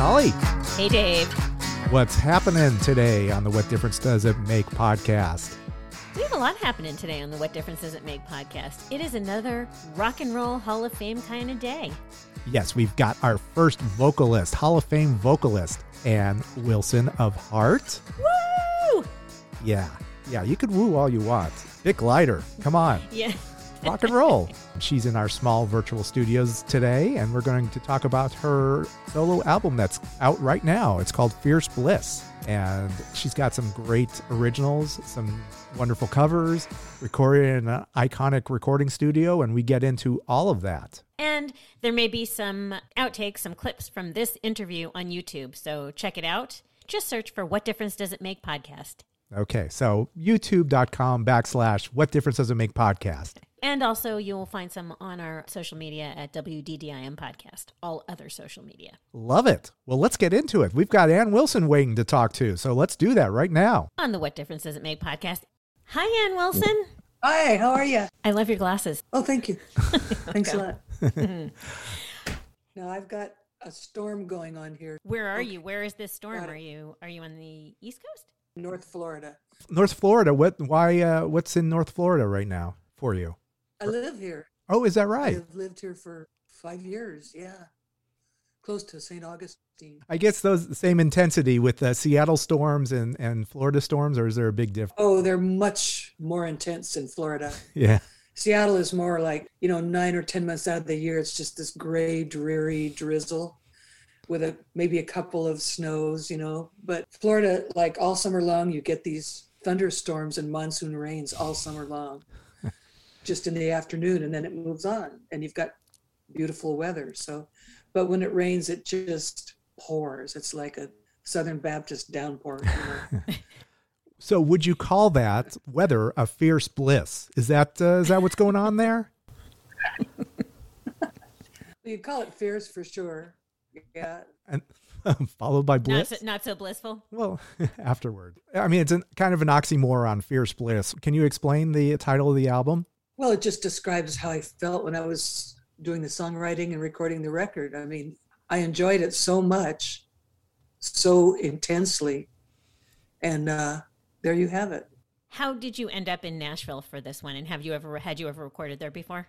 Holly. Hey, Dave. What's happening today on the What Difference Does It Make podcast? We have a lot happening today on the What Difference Does It Make podcast. It is another rock and roll Hall of Fame kind of day. Yes, we've got our first vocalist, Hall of Fame vocalist, Ann Wilson of Heart. Woo! Yeah, yeah, you could woo all you want. Vic Leiter, come on, Yeah. Rock and roll. She's in our small virtual studios today, and we're going to talk about her solo album that's out right now. It's called Fierce Bliss, and she's got some great originals, some wonderful covers, recorded in an iconic recording studio, and we get into all of that. And there may be some outtakes, some clips from this interview on YouTube. So check it out. Just search for What Difference Does It Make podcast. Okay, so youtube.com backslash what difference does it make podcast. And also, you will find some on our social media at WDDIM Podcast, all other social media. Love it. Well, let's get into it. We've got Ann Wilson waiting to talk to, so let's do that right now. On the What Difference Does It Make podcast. Hi, Ann Wilson. Hi, how are you? I love your glasses. Oh, thank you. Thanks a lot. now I've got a storm going on here, Where are you? Where is this storm? Are you are you on the East Coast? North Florida. North Florida, what why uh what's in North Florida right now for you? I live here. Oh, is that right? I've lived here for five years. Yeah, close to St. Augustine. I guess those the same intensity with the Seattle storms and and Florida storms or is there a big difference? Oh, they're much more intense in Florida. Yeah. Seattle is more like you know nine or ten months out of the year. It's just this gray, dreary drizzle with a maybe a couple of snows. You know, but Florida, like all summer long, you get these thunderstorms and monsoon rains all summer long, just in the afternoon, and then it moves on, and you've got beautiful weather. So, but when it rains, it just pours. It's like a Southern Baptist downpour. You know? So would you call that weather a fierce bliss? Is that uh, is that what's going on there? you call it fierce for sure. Yeah, And followed by Not bliss? so, not so blissful. Well, afterward. I mean, it's an, kind of an oxymoron, fierce bliss. Can you explain the title of the album? Well, it just describes how I felt when I was doing the songwriting and recording the record. I mean, I enjoyed it so much, so intensely. And uh, there you have it. How did you end up in Nashville for this one? And have you ever had you ever recorded there before?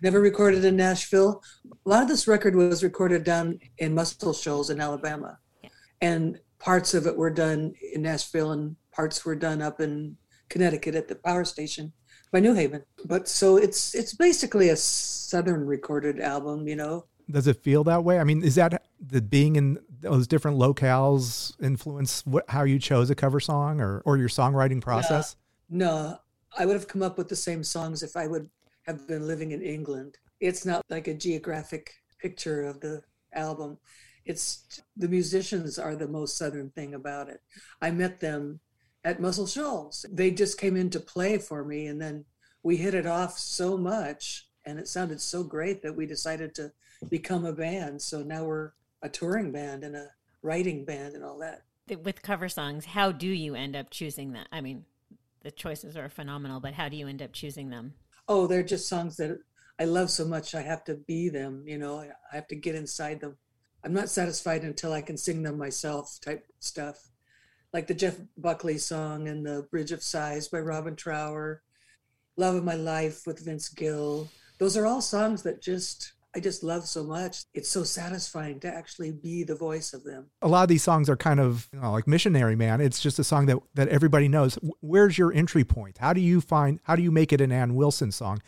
Never recorded in Nashville. A lot of this record was recorded down in Muscle Shoals in Alabama. Yeah. And parts of it were done in Nashville and parts were done up in Connecticut at the power station by New Haven. But so it's it's basically a southern recorded album, you know. Does it feel that way? I mean, is that the being in those different locales influence what, how you chose a cover song or, or your songwriting process? No, I would have come up with the same songs if I would have been living in England. It's not like a geographic picture of the album. It's the musicians are the most southern thing about it. I met them at Muscle Shoals. They just came in to play for me and then we hit it off so much and it sounded so great that we decided to become a band. So now we're a touring band and a writing band and all that. With cover songs, how do you end up choosing that? I mean, the choices are phenomenal, but how do you end up choosing them? oh, they're just songs that I love so much. I have to be them, you know, I have to get inside them. I'm not satisfied until I can sing them myself type stuff. Like the Jeff Buckley song and the Bridge of Sighs by Robin Trower, Love of My Life with Vince Gill. Those are all songs that just I just love so much. It's so satisfying to actually be the voice of them. A lot of these songs are kind of you know, like Missionary Man. It's just a song that that everybody knows. Where's your entry point? How do you find how do you make it an Ann Wilson song?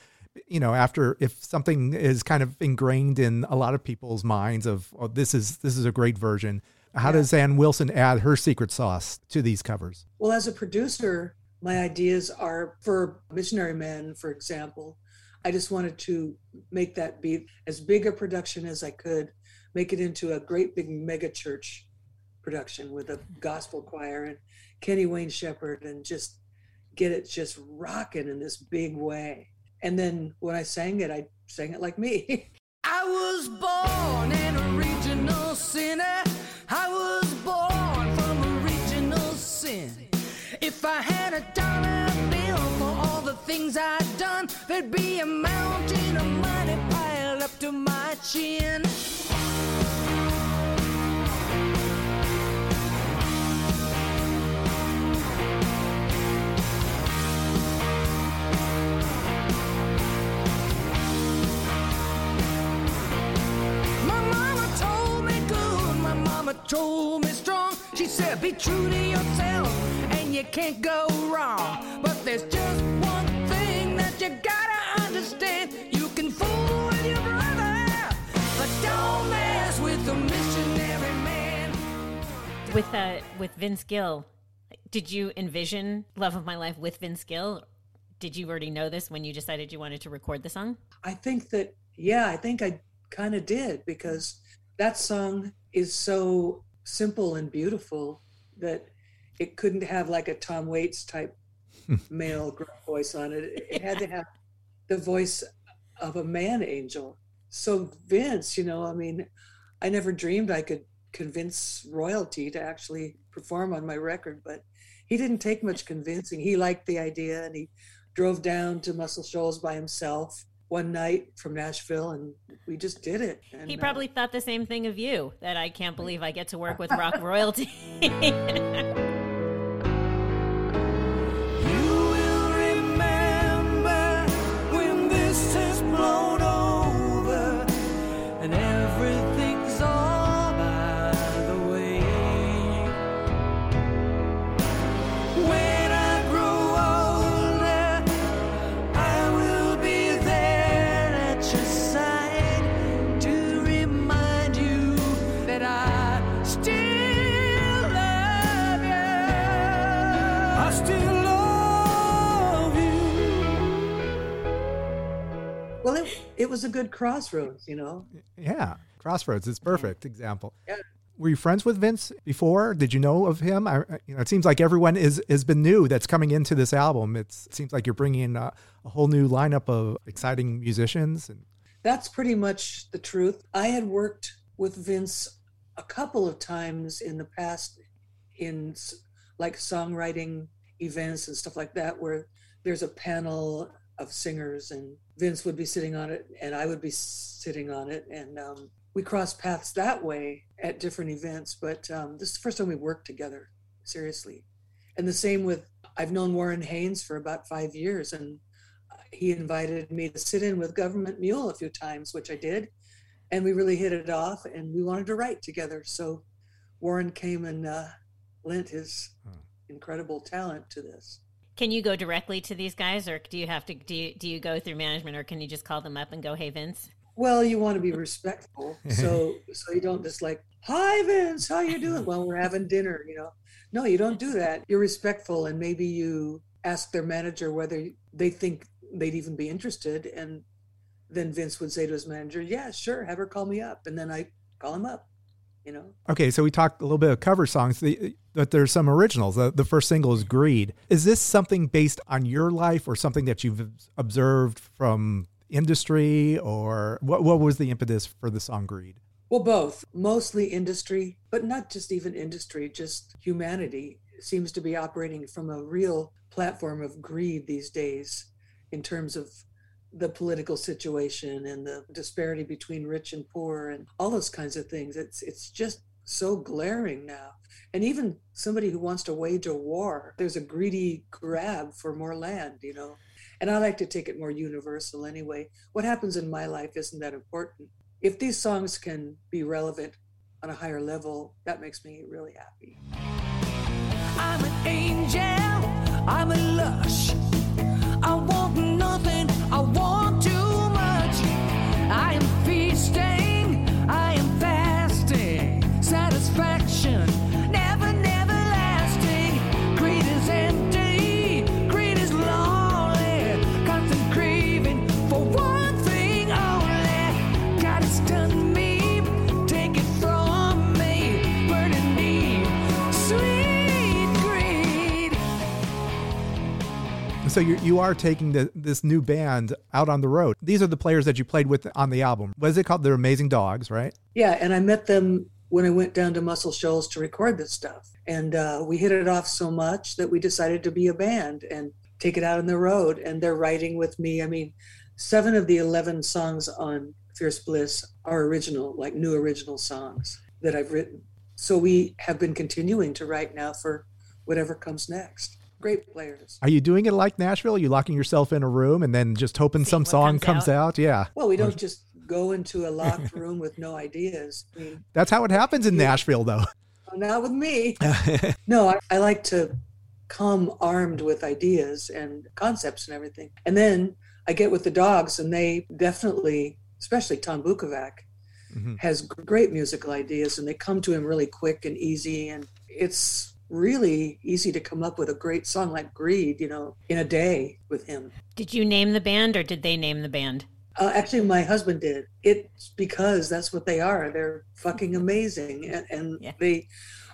You know, after if something is kind of ingrained in a lot of people's minds of oh, this is this is a great version. How yeah. does Ann Wilson add her secret sauce to these covers? Well, as a producer, my ideas are for Missionary Man, for example I just wanted to make that be as big a production as I could, make it into a great big mega church production with a gospel choir and Kenny Wayne Shepherd and just get it just rocking in this big way. And then when I sang it, I sang it like me. I was born an If I had a dollar bill for all the things I'd done, there'd be a mountain of money piled up to my chin. My mama told me good, my mama told me strong. She said, Be true to yourself you can't go wrong. But there's just one thing that you gotta understand. You can fool with your brother, but don't mess with the missionary man. With uh, with Vince Gill, did you envision "Love of My Life" with Vince Gill? Did you already know this when you decided you wanted to record the song? I think that yeah, I think I kind of did because that song is so simple and beautiful that it couldn't have like a Tom Waits type male voice on it. It had to have the voice of a man angel. So Vince, you know, I mean, I never dreamed I could convince royalty to actually perform on my record, but he didn't take much convincing. He liked the idea and he drove down to Muscle Shoals by himself one night from Nashville and we just did it. And, he probably uh, thought the same thing of you that I can't believe I get to work with rock royalty. was a good crossroads, you know. Yeah, crossroads is perfect example. Yeah. Were you friends with Vince before? Did you know of him? I, you know, it seems like everyone is has been new that's coming into this album. It's, it seems like you're bringing a, a whole new lineup of exciting musicians. And that's pretty much the truth. I had worked with Vince a couple of times in the past in like songwriting events and stuff like that, where there's a panel of singers and Vince would be sitting on it and I would be sitting on it. And um, we crossed paths that way at different events. But um, this is the first time we worked together, seriously. And the same with, I've known Warren Haynes for about five years and he invited me to sit in with Government Mule a few times, which I did. And we really hit it off and we wanted to write together. So Warren came and uh, lent his hmm. incredible talent to this. Can you go directly to these guys, or do you have to do you, do you go through management, or can you just call them up and go, "Hey, Vince"? Well, you want to be respectful, so so you don't just like, "Hi, Vince, how you doing?" Well, we're having dinner, you know. No, you don't do that. You're respectful, and maybe you ask their manager whether they think they'd even be interested, and then Vince would say to his manager, "Yeah, sure, have her call me up," and then I call him up you know. Okay, so we talked a little bit of cover songs, the, but there's some originals. The, the first single is "Greed." Is this something based on your life, or something that you've observed from industry, or what? What was the impetus for the song "Greed"? Well, both. Mostly industry, but not just even industry. Just humanity seems to be operating from a real platform of greed these days, in terms of the political situation and the disparity between rich and poor and all those kinds of things. It's it's just so glaring now. And even somebody who wants to wage a war, there's a greedy grab for more land, you know. And I like to take it more universal anyway. What happens in my life isn't that important. If these songs can be relevant on a higher level, that makes me really happy. I'm an angel, I'm a lush. I want nothing, I want So you you are taking the, this new band out on the road. These are the players that you played with on the album. What is it called? They're Amazing Dogs, right? Yeah, and I met them when I went down to Muscle Shoals to record this stuff. And uh, we hit it off so much that we decided to be a band and take it out on the road. And they're writing with me. I mean, seven of the 11 songs on Fierce Bliss are original, like new original songs that I've written. So we have been continuing to write now for whatever comes next. Great players. Are you doing it like Nashville? Are you locking yourself in a room and then just hoping some song comes comes out? Yeah. Well, we don't just go into a locked room with no ideas. I mean, That's how it happens in Nashville, though. not with me. no, I, I like to come armed with ideas and concepts and everything. And then I get with the dogs, and they definitely, especially Tom Bukovac, Mhm. has great musical ideas, and they come to him really quick and easy. And it's really easy to come up with a great song like Greed, you know, in a day with him. Did you name the band or did they name the band? Uh, actually, my husband did. It's because that's what they are. They're fucking amazing, and, and Yeah. they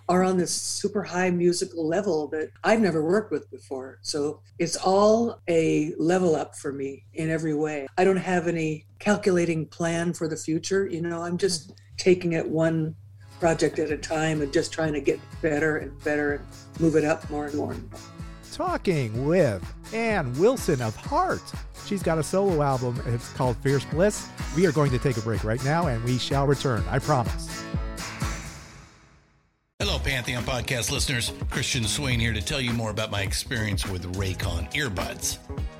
are on this super high musical level that I've never worked with before. So it's all a level up for me in every way. I don't have any calculating plan for the future. You know, I'm just taking it one project at a time and just trying to get better and better and move it up more and more. And more. Talking with Ann Wilson of Heart. She's got a solo album. It's called Fierce Bliss. We are going to take a break right now and we shall return. I promise. Hello, Pantheon podcast listeners. Christian Swain here to tell you more about my experience with Raycon earbuds.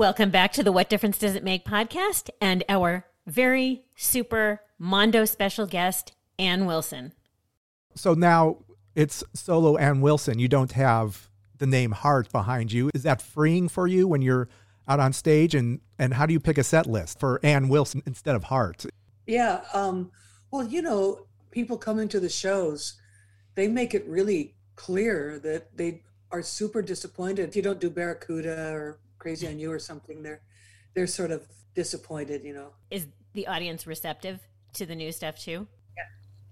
Welcome back to the What Difference Does It Make podcast and our very super Mondo special guest, Ann Wilson. So now it's solo Ann Wilson. You don't have the name Heart behind you. Is that freeing for you when you're out on stage? And, and how do you pick a set list for Ann Wilson instead of Heart? Yeah. Um, well, you know, people coming to the shows, they make it really clear that they are super disappointed if you don't do Barracuda or Crazy on You or something. They're they're sort of disappointed, you know. Is the audience receptive to the new stuff too? Yeah.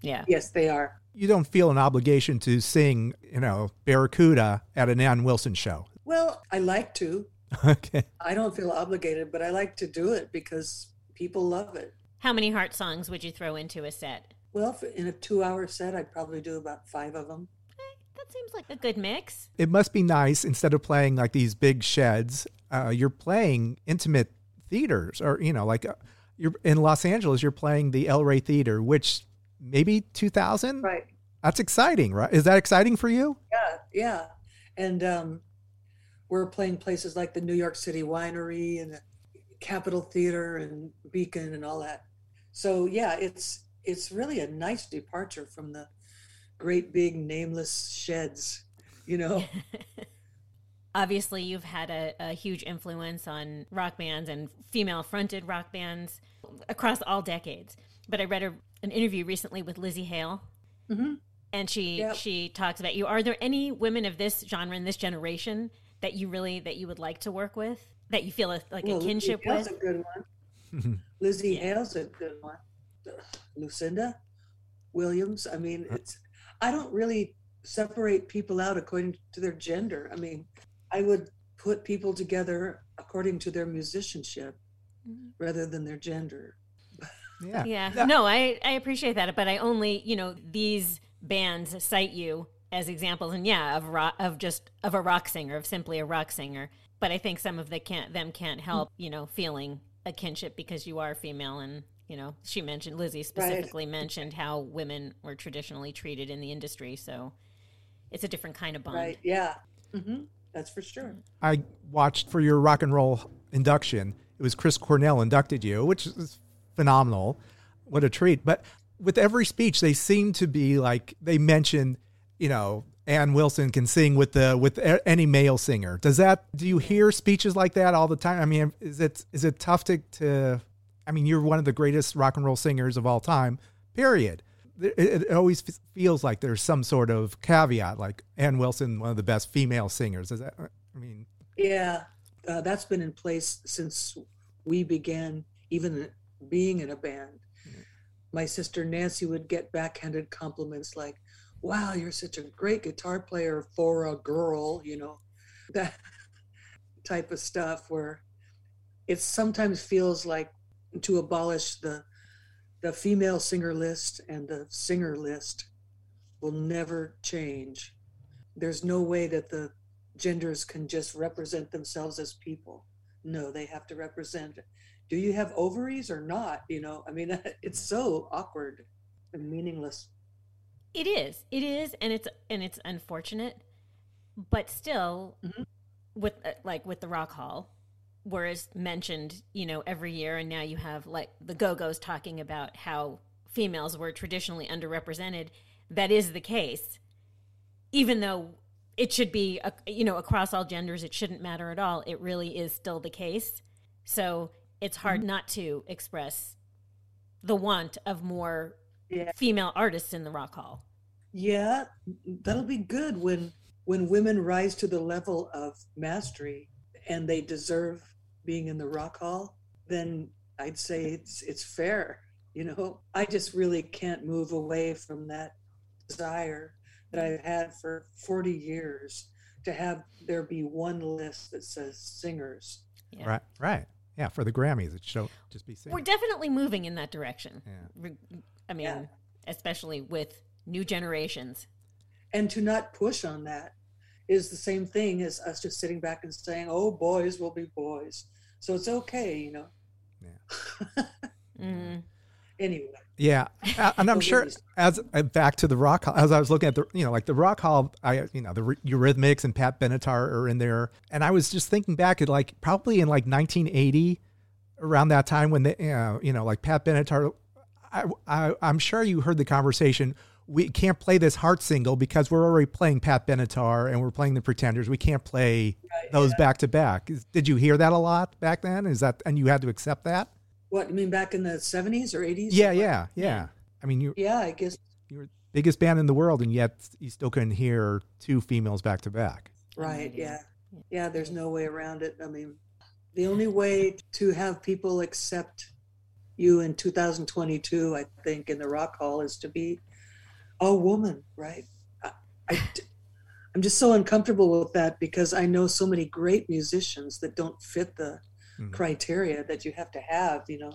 Yeah. Yes, they are. You don't feel an obligation to sing, you know, Barracuda at an Ann Wilson show. Well, I like to. Okay. I don't feel obligated, but I like to do it because people love it. How many heart songs would you throw into a set? Well, in a two-hour set, I'd probably do about five of them. Eh, that seems like a good mix. It must be nice instead of playing like these big sheds, uh, you're playing intimate theaters or, you know, like uh, you're in Los Angeles, you're playing the El Rey Theater, which maybe 2000? Right. That's exciting, right? Is that exciting for you? Yeah, yeah. And um, we're playing places like the New York City Winery and the Capitol Theater and Beacon and all that. So yeah, it's it's really a nice departure from the great big nameless sheds, you know. Obviously, you've had a, a huge influence on rock bands and female fronted rock bands across all decades. But I read a, an interview recently with Lzzy Hale, hmm and she Yep. she talks about you. Are there any women of this genre in this generation that you really that you would like to work with that you feel a, like a kinship Lzzy Hale's with? a good one. Lzzy Hale's a good one. Lucinda Williams. I mean, it's I don't really separate people out according to their gender. I mean, I would put people together according to their musicianship rather than their gender. Yeah. Yeah. No, I, I appreciate that, but I only, you know, these bands cite you as examples and yeah, of rock, of just of a rock singer, of simply a rock singer. But I think some of the can't them can't help, you know, feeling a kinship because you are female and you know, she mentioned Lzzy specifically mentioned how women were traditionally treated in the industry, so it's a different kind of bond. Right? Yeah. hmm That's for sure. I watched for your rock and roll induction. It was Chris Cornell inducted you, which is phenomenal. What a treat. But with every speech, they seem to be like they mention, you know, Ann Wilson can sing with the with any male singer. Does that do you hear speeches like that all the time? I mean, is it is it tough to to I mean, you're one of the greatest rock and roll singers of all time. Period. It, it always f- feels like there's some sort of caveat, like Ann Wilson, one of the best female singers. Is that? I mean, Yeah, uh, that's been in place since we began even being in a band. My sister Nancy would get backhanded compliments like, "Wow, you're such a great guitar player for a girl," you know, that type of stuff. Where it sometimes feels like to abolish the the female singer list and the singer list will never change. There's no way that the genders can just represent themselves as people. No, they have to represent. Do you have ovaries or not? You know, I mean, it's so awkward and meaningless. It is. It is, and it's and it's unfortunate, but still, Mhm. with uh, like with the Rock Hall, whereas mentioned, you know, every year, and now you have like the Go Go's talking about how females were traditionally underrepresented. That is the case, even though it should be, uh, you know, across all genders, it shouldn't matter at all. It really is still the case. So it's hard not to express the want of more Yeah. female artists in the Rock Hall. Yeah, that'll be good when when women rise to the level of mastery and they deserve being in the rock hall. Then I'd say it's it's fair. You know, I just really can't move away from that desire that I've had for 40 years to have there be one list that says singers. Yeah. right, right, yeah. For the Grammys, it should just be singing. We're definitely moving in that direction. Yeah. I mean, Yeah. especially with new generations. And to not push on that is the same thing as us just sitting back and saying, "Oh, boys will be boys," so it's okay, you know. Mm. Anyway, Yeah, and I'm sure as uh, back to the rock hall, as I was looking at the you know like the rock hall, I you know the Re- Eurythmics and Pat Benatar are in there, and I was just thinking back at like probably in like 1980, around that time when they uh, you know like Pat Benatar, I, I I'm sure you heard the conversation. We can't play this heart single because we're already playing Pat Benatar and we're playing the Pretenders. We can't play those back to back. Did you hear that a lot back then? Is that and you had to accept that? what you mean back in the 70s or 80s? Yeah, yeah, yeah. I mean, you Yeah, I guess you were the biggest band in the world, and yet you still couldn't hear two females back to back. right. Yeah. Yeah, there's no way around it. I mean, the only way to have people accept you in 2022, I think, in the Rock Hall is to be a woman, right? I, I, I'm just so uncomfortable with that because I know so many great musicians that don't fit the Mhm. criteria that you have to have, you know.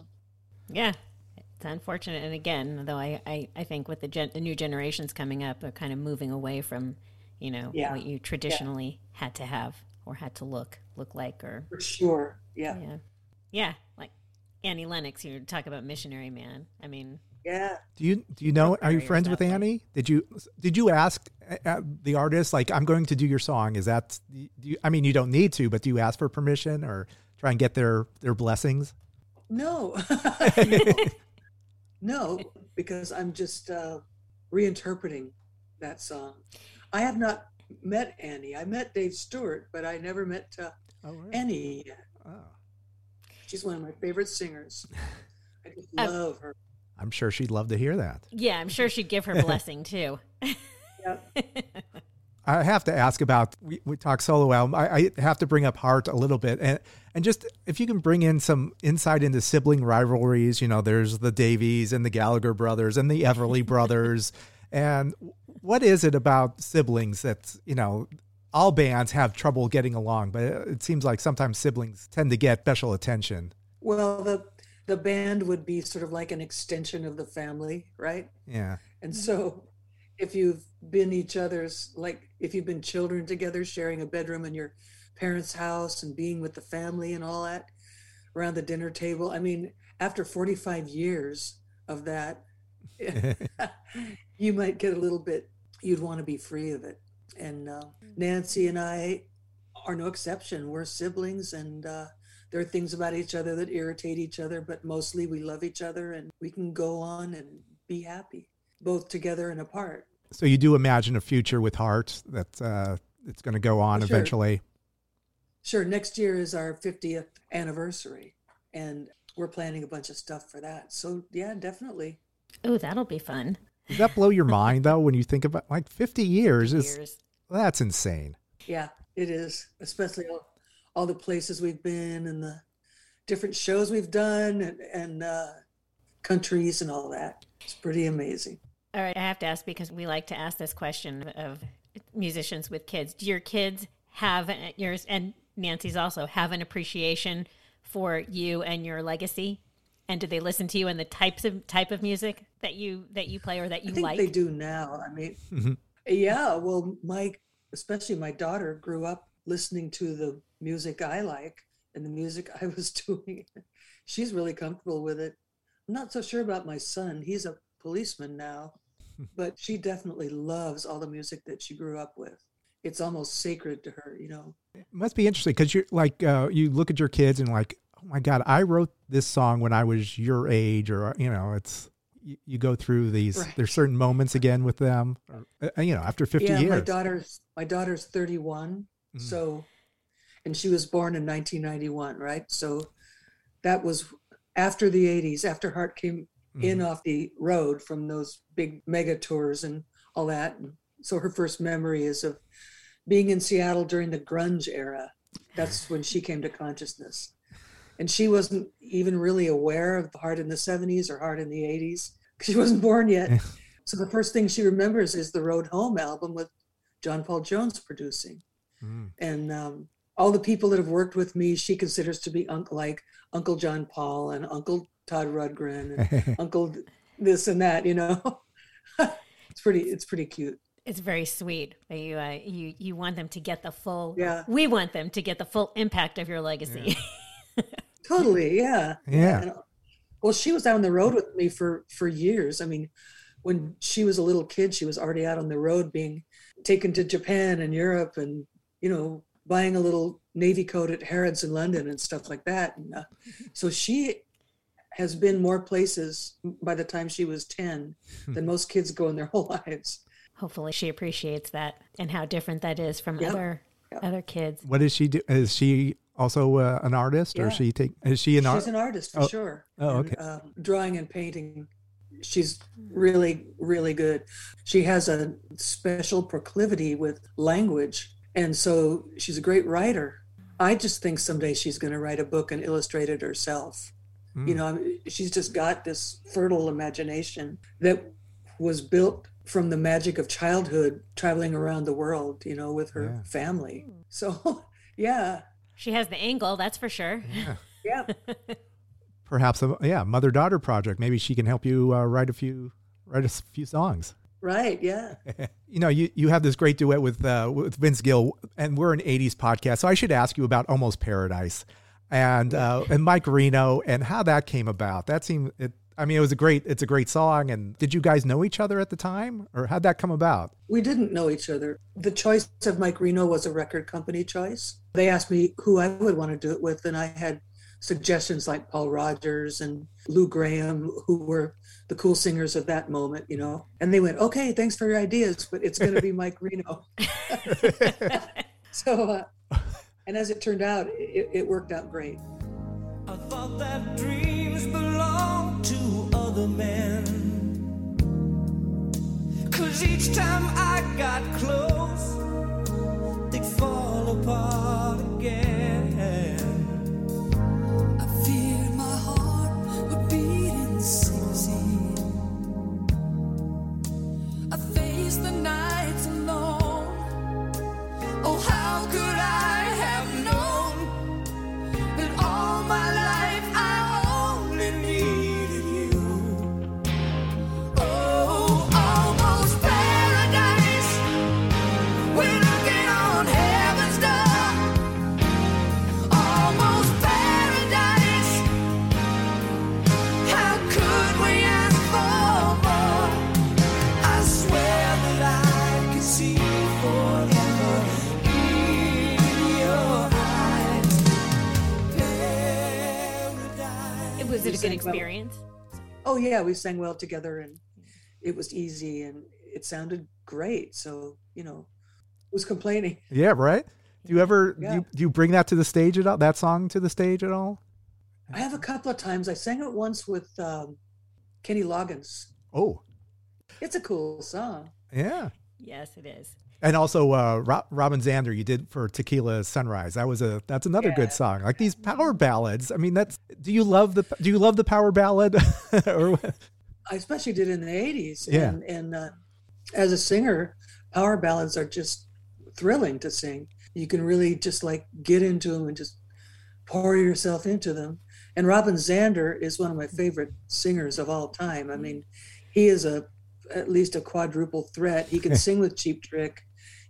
Yeah. It's unfortunate. And again, though, I, I, I think with the, gen- the new generations coming up, are kind of moving away from, you know, Yeah. what you traditionally had to have or had to look look like or For sure. Yeah. yeah, yeah, like Annie Lennox. You talk about missionary man. I mean, Yeah. Do you do you know? Are you friends with. Annie? Did you did you ask uh, the artist like I'm going to do your song? Is that? Do you, I mean, you don't need to, but do you ask for permission or try and get their their blessings? No. no, because I'm just uh, reinterpreting that song. I have not met Annie. I met Dave Stewart, but I never met uh, Oh, really? Annie yet. Oh. She's one of my favorite singers. I just love her. I'm sure she'd love to hear that. yeah, I'm sure she'd give her blessing too. Yeah. I have to ask about we, we talk solo album. I, I have to bring up Heart a little bit, and and just if you can bring in some insight into sibling rivalries. You know, there's the Davies and the Gallagher brothers and the Everly brothers, and what is it about siblings that you know all bands have trouble getting along, but it seems like sometimes siblings tend to get special attention. Well, the the band would be sort of like an extension of the family, right? Yeah, And so if you've been each other's like if you've been children together sharing a bedroom in your parents' house and being with the family and all that around the dinner table, I mean, after 45 years of that, you might get a little bit you'd want to be free of it. And uh, Nancy and I are no exception. We're siblings and uh, there are things about each other that irritate each other, but mostly we love each other and we can go on and be happy, both together and apart. so you do imagine a future with Heart that uh, it's going to go on Sure. eventually. Sure, next year is our 50th anniversary, and we're planning a bunch of stuff for that. So, yeah, definitely. oh, that'll be fun. Does that blow your mind though when you think about like 50 years? Is Years. that's insane. Yeah, it is, especially all, all the places we've been and the different shows we've done and, and uh, countries and all that. It's pretty amazing. All right, I have to ask because we like to ask this question of musicians with kids. Do your kids have yours and Nancy's also have an appreciation for you and your legacy? And do they listen to you and the types of type of music that you that you play or that I you think like? they do now. I mean, Mhm. yeah, well, my, especially my daughter grew up listening to the music I like and the music I was doing. She's really comfortable with it. I'm not so sure about my son. He's a policeman now, but she definitely loves all the music that she grew up with. It's almost sacred to her, you know. It must be interesting because you're like uh, you look at your kids and like, oh my god, I wrote this song when I was your age, or you know, it's you, you go through these. Right. There's certain moments again with them, or, uh, you know, after 50 yeah, years. my daughter's my daughter's 31, Mhm. so and she was born in 1991, right? So that was after the 80s, after Heart came in Mhm. off the road from those big mega tours and all that. And so her first memory is of being in Seattle during the grunge era. That's when she came to consciousness. And she wasn't even really aware of the Heart in the 70s or Heart in the 80s because she wasn't born yet. so the first thing she remembers is the Road Home album with John Paul Jones producing. Mm. And um, all the people that have worked with me, she considers to be uncle like Uncle John Paul and Uncle Todd Rundgren and Uncle this and that. You know, it's pretty. It's pretty cute. it's very sweet. that You uh, you you want them to get the full. Yeah. We want them to get the full impact of your legacy. Totally. Yeah. Yeah. And, well, she was out on the road with me for for years. I mean, when she was a little kid, she was already out on the road, being taken to Japan and Europe, and you know, buying a little navy coat at Harrods in London and stuff like that. And uh, so she has been more places by the time she was ten than most kids go in their whole lives. Hopefully, she appreciates that and how different that is from Yep. other Yep. other kids. what does she do? Is she also uh, an artist, or Yeah. is she take? Is she an artist? She's artist? an artist for Oh. sure. Oh, And, okay. um, drawing and painting, she's really, really good. She has a special proclivity with language, and so she's a great writer. I just think someday she's going to write a book and illustrate it herself. You know, she's just got this fertile imagination that was built from the magic of childhood traveling around the world, you know, with her Yeah. family. So, yeah, She has the angle, that's for sure. yeah. Perhaps a yeah mother daughter project. Maybe she can help you uh, write a few write a few songs. Right, yeah. you know, you, you have this great duet with uh, with Vince Gill, and we're an '80s podcast, so I should ask you about Almost Paradise, and uh, and Mike Reno, and how that came about. That seemed, it, I mean, it was a great, it's a great song. And did you guys know each other at the time, or how'd that come about? We didn't know each other. The choice of Mike Reno was a record company choice. They asked me who I would want to do it with, and I had suggestions like Paul Rodgers and Lou Gramm, who were the cool singers of that moment, you know. And they went, "Okay, thanks for your ideas, but it's going to be Mike Reno." so, uh, and as it turned out, it, it worked out great. I thought that dreams belonged to other men. Cause each time I got close, they'd fall apart again. The nights Oh yeah, we sang well together, and it was easy, and it sounded great. So you know, who's complaining? Yeah, right. Do you ever Yeah. do, you, do you bring that to the stage at all? That song to the stage at all? I have a couple of times. I sang it once with um, Kenny Loggins. Oh, It's a cool song. yeah. Yes, it is. And also, uh, Ro- Robin Zander, you did for Tequila Sunrise. That was a that's another Yeah. good song. Like these power ballads. I mean, that's. Do you love the Do you love the power ballad? or? I especially did in the '80s. Yeah. And, and uh, as a singer, power ballads are just thrilling to sing. You can really just like get into them and just pour yourself into them. And Robin Zander is one of my favorite singers of all time. I mean, he is a at least a quadruple threat. He can sing with Cheap Trick.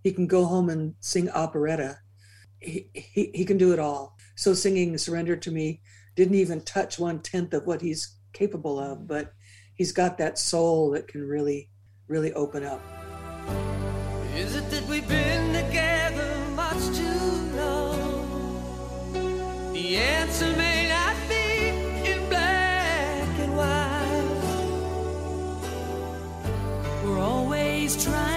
He can go home and sing operetta. He, he, he can do it all. So singing Surrender to Me didn't even touch one tenth of what he's capable of, but he's got that soul that can really, really open up. Is it that we've been together much too long? The answer may not be in black and white. We're always trying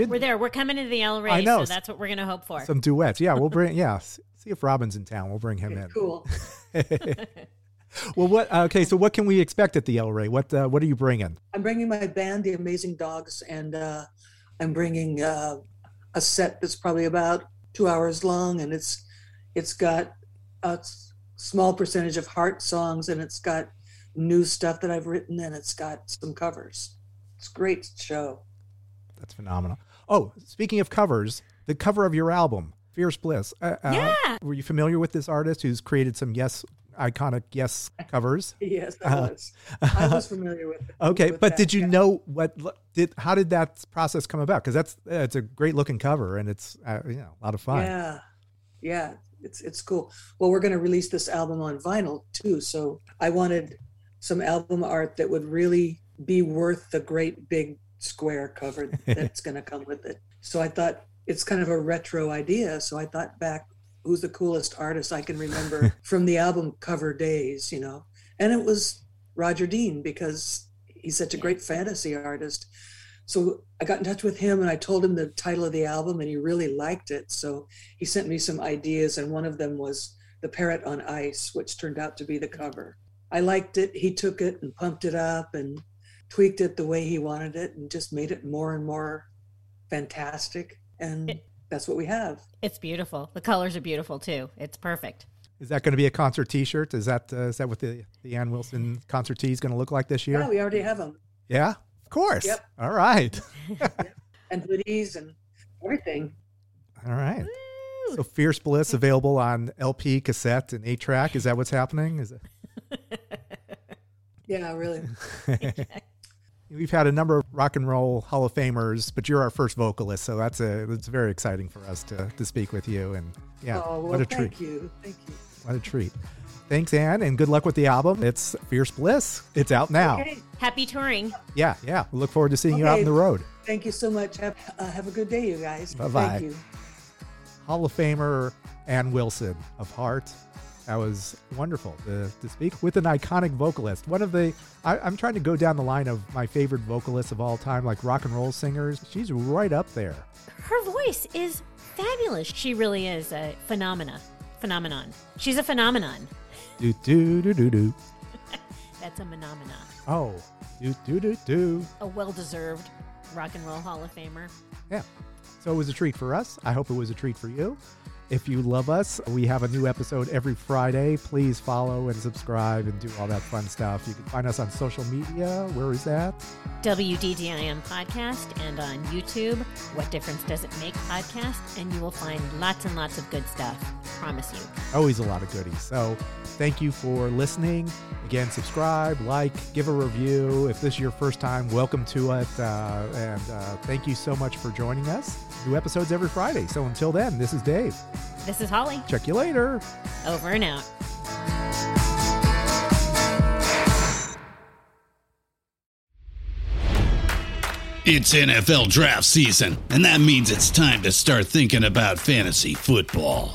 Should We're there. We're coming into the El Rey, I know. so that's what we're going to hope for. some duets? Yeah, we'll bring. Yeah, see if Robin's in town. We'll bring him in. Cool. Well, what? Okay, so what can we expect at the El Rey? What uh, What are you bringing? I'm bringing my band, The Amazing Dogs, and uh, I'm bringing uh, a set that's probably about two hours long, and it's it's got a small percentage of heart songs, and it's got new stuff that I've written, and it's got some covers. It's a great show. That's phenomenal. Oh, speaking of covers, the cover of your album, Fierce Bliss. Uh, uh, Yeah. Were you familiar with this artist who's created some Yes iconic Yes covers? Yes, I Uh, was. I was familiar with it. Okay, with but that, did you yeah. know what did how did that process come about? Because that's uh, it's a great looking cover and it's uh, you know a lot of fun. Yeah, yeah, it's it's cool. Well, we're going to release this album on vinyl too, so I wanted some album art that would really be worth the great big square cover that's going to come with it. So I thought it's kind of a retro idea. So I thought back, who's the coolest artist I can remember from the album cover days, you know? And it was Roger Dean because he's such a great fantasy artist. So I got in touch with him and I told him the title of the album and he really liked it. So he sent me some ideas and one of them was The Parrot on Ice, which turned out to be the cover. I liked it. He took it and pumped it up and tweaked it the way he wanted it and just made it more and more fantastic. And It- that's what we have. It's beautiful. The colors are beautiful too. It's perfect. Is that going to be a concert T-shirt? Is that uh, is that what the the Ann Wilson concert tee is going to look like this year? Yeah, we already have them. Yeah, of course. Yep. All right. And hoodies and everything. All right. So Fierce Bliss available on LP, cassette, and eight track. Is that what's happening? Is it? Yeah, really. We've had a number of rock and roll Hall of Famers, but you're our first vocalist, so that's a it's very exciting for us to to speak with you. And yeah, oh, well, what a thank treat! you. Thank you. What a treat! Thanks, Ann, and good luck with the album. It's Fierce Bliss. It's out now. Okay. Happy touring. Yeah, yeah. We look forward to seeing you out on the road. Thank you so much. Have, uh, have a good day, you guys. Bye-bye. Thank you. Hall of Famer Ann Wilson of Heart. That was wonderful to, to speak with an iconic vocalist. One of the, I, I'm trying to go down the line of my favorite vocalists of all time, like rock and roll singers. She's right up there. Her voice is fabulous. She really is a phenomena. Phenomenon. She's a phenomenon. Do do do do do. That's a phenomena. Oh, do do do do. A well-deserved rock and roll Hall of Famer. Yeah. So it was a treat for us. I hope it was a treat for you. If you love us, we have a new episode every Friday. Please follow and subscribe and do all that fun stuff. You can find us on social media. Where is that? WDDIM podcast and on YouTube. What difference does it make podcast? And you will find lots and lots of good stuff. Promise you. always a lot of goodies. So thank you for listening. Again, subscribe, like, give a review. If this is your first time, welcome to it. Uh, and uh, thank you so much for joining us. New episodes every Friday. So until then, this is Dave. This is Holly. Check you later. Over and out. It's NFL draft season, and that means it's time to start thinking about fantasy football.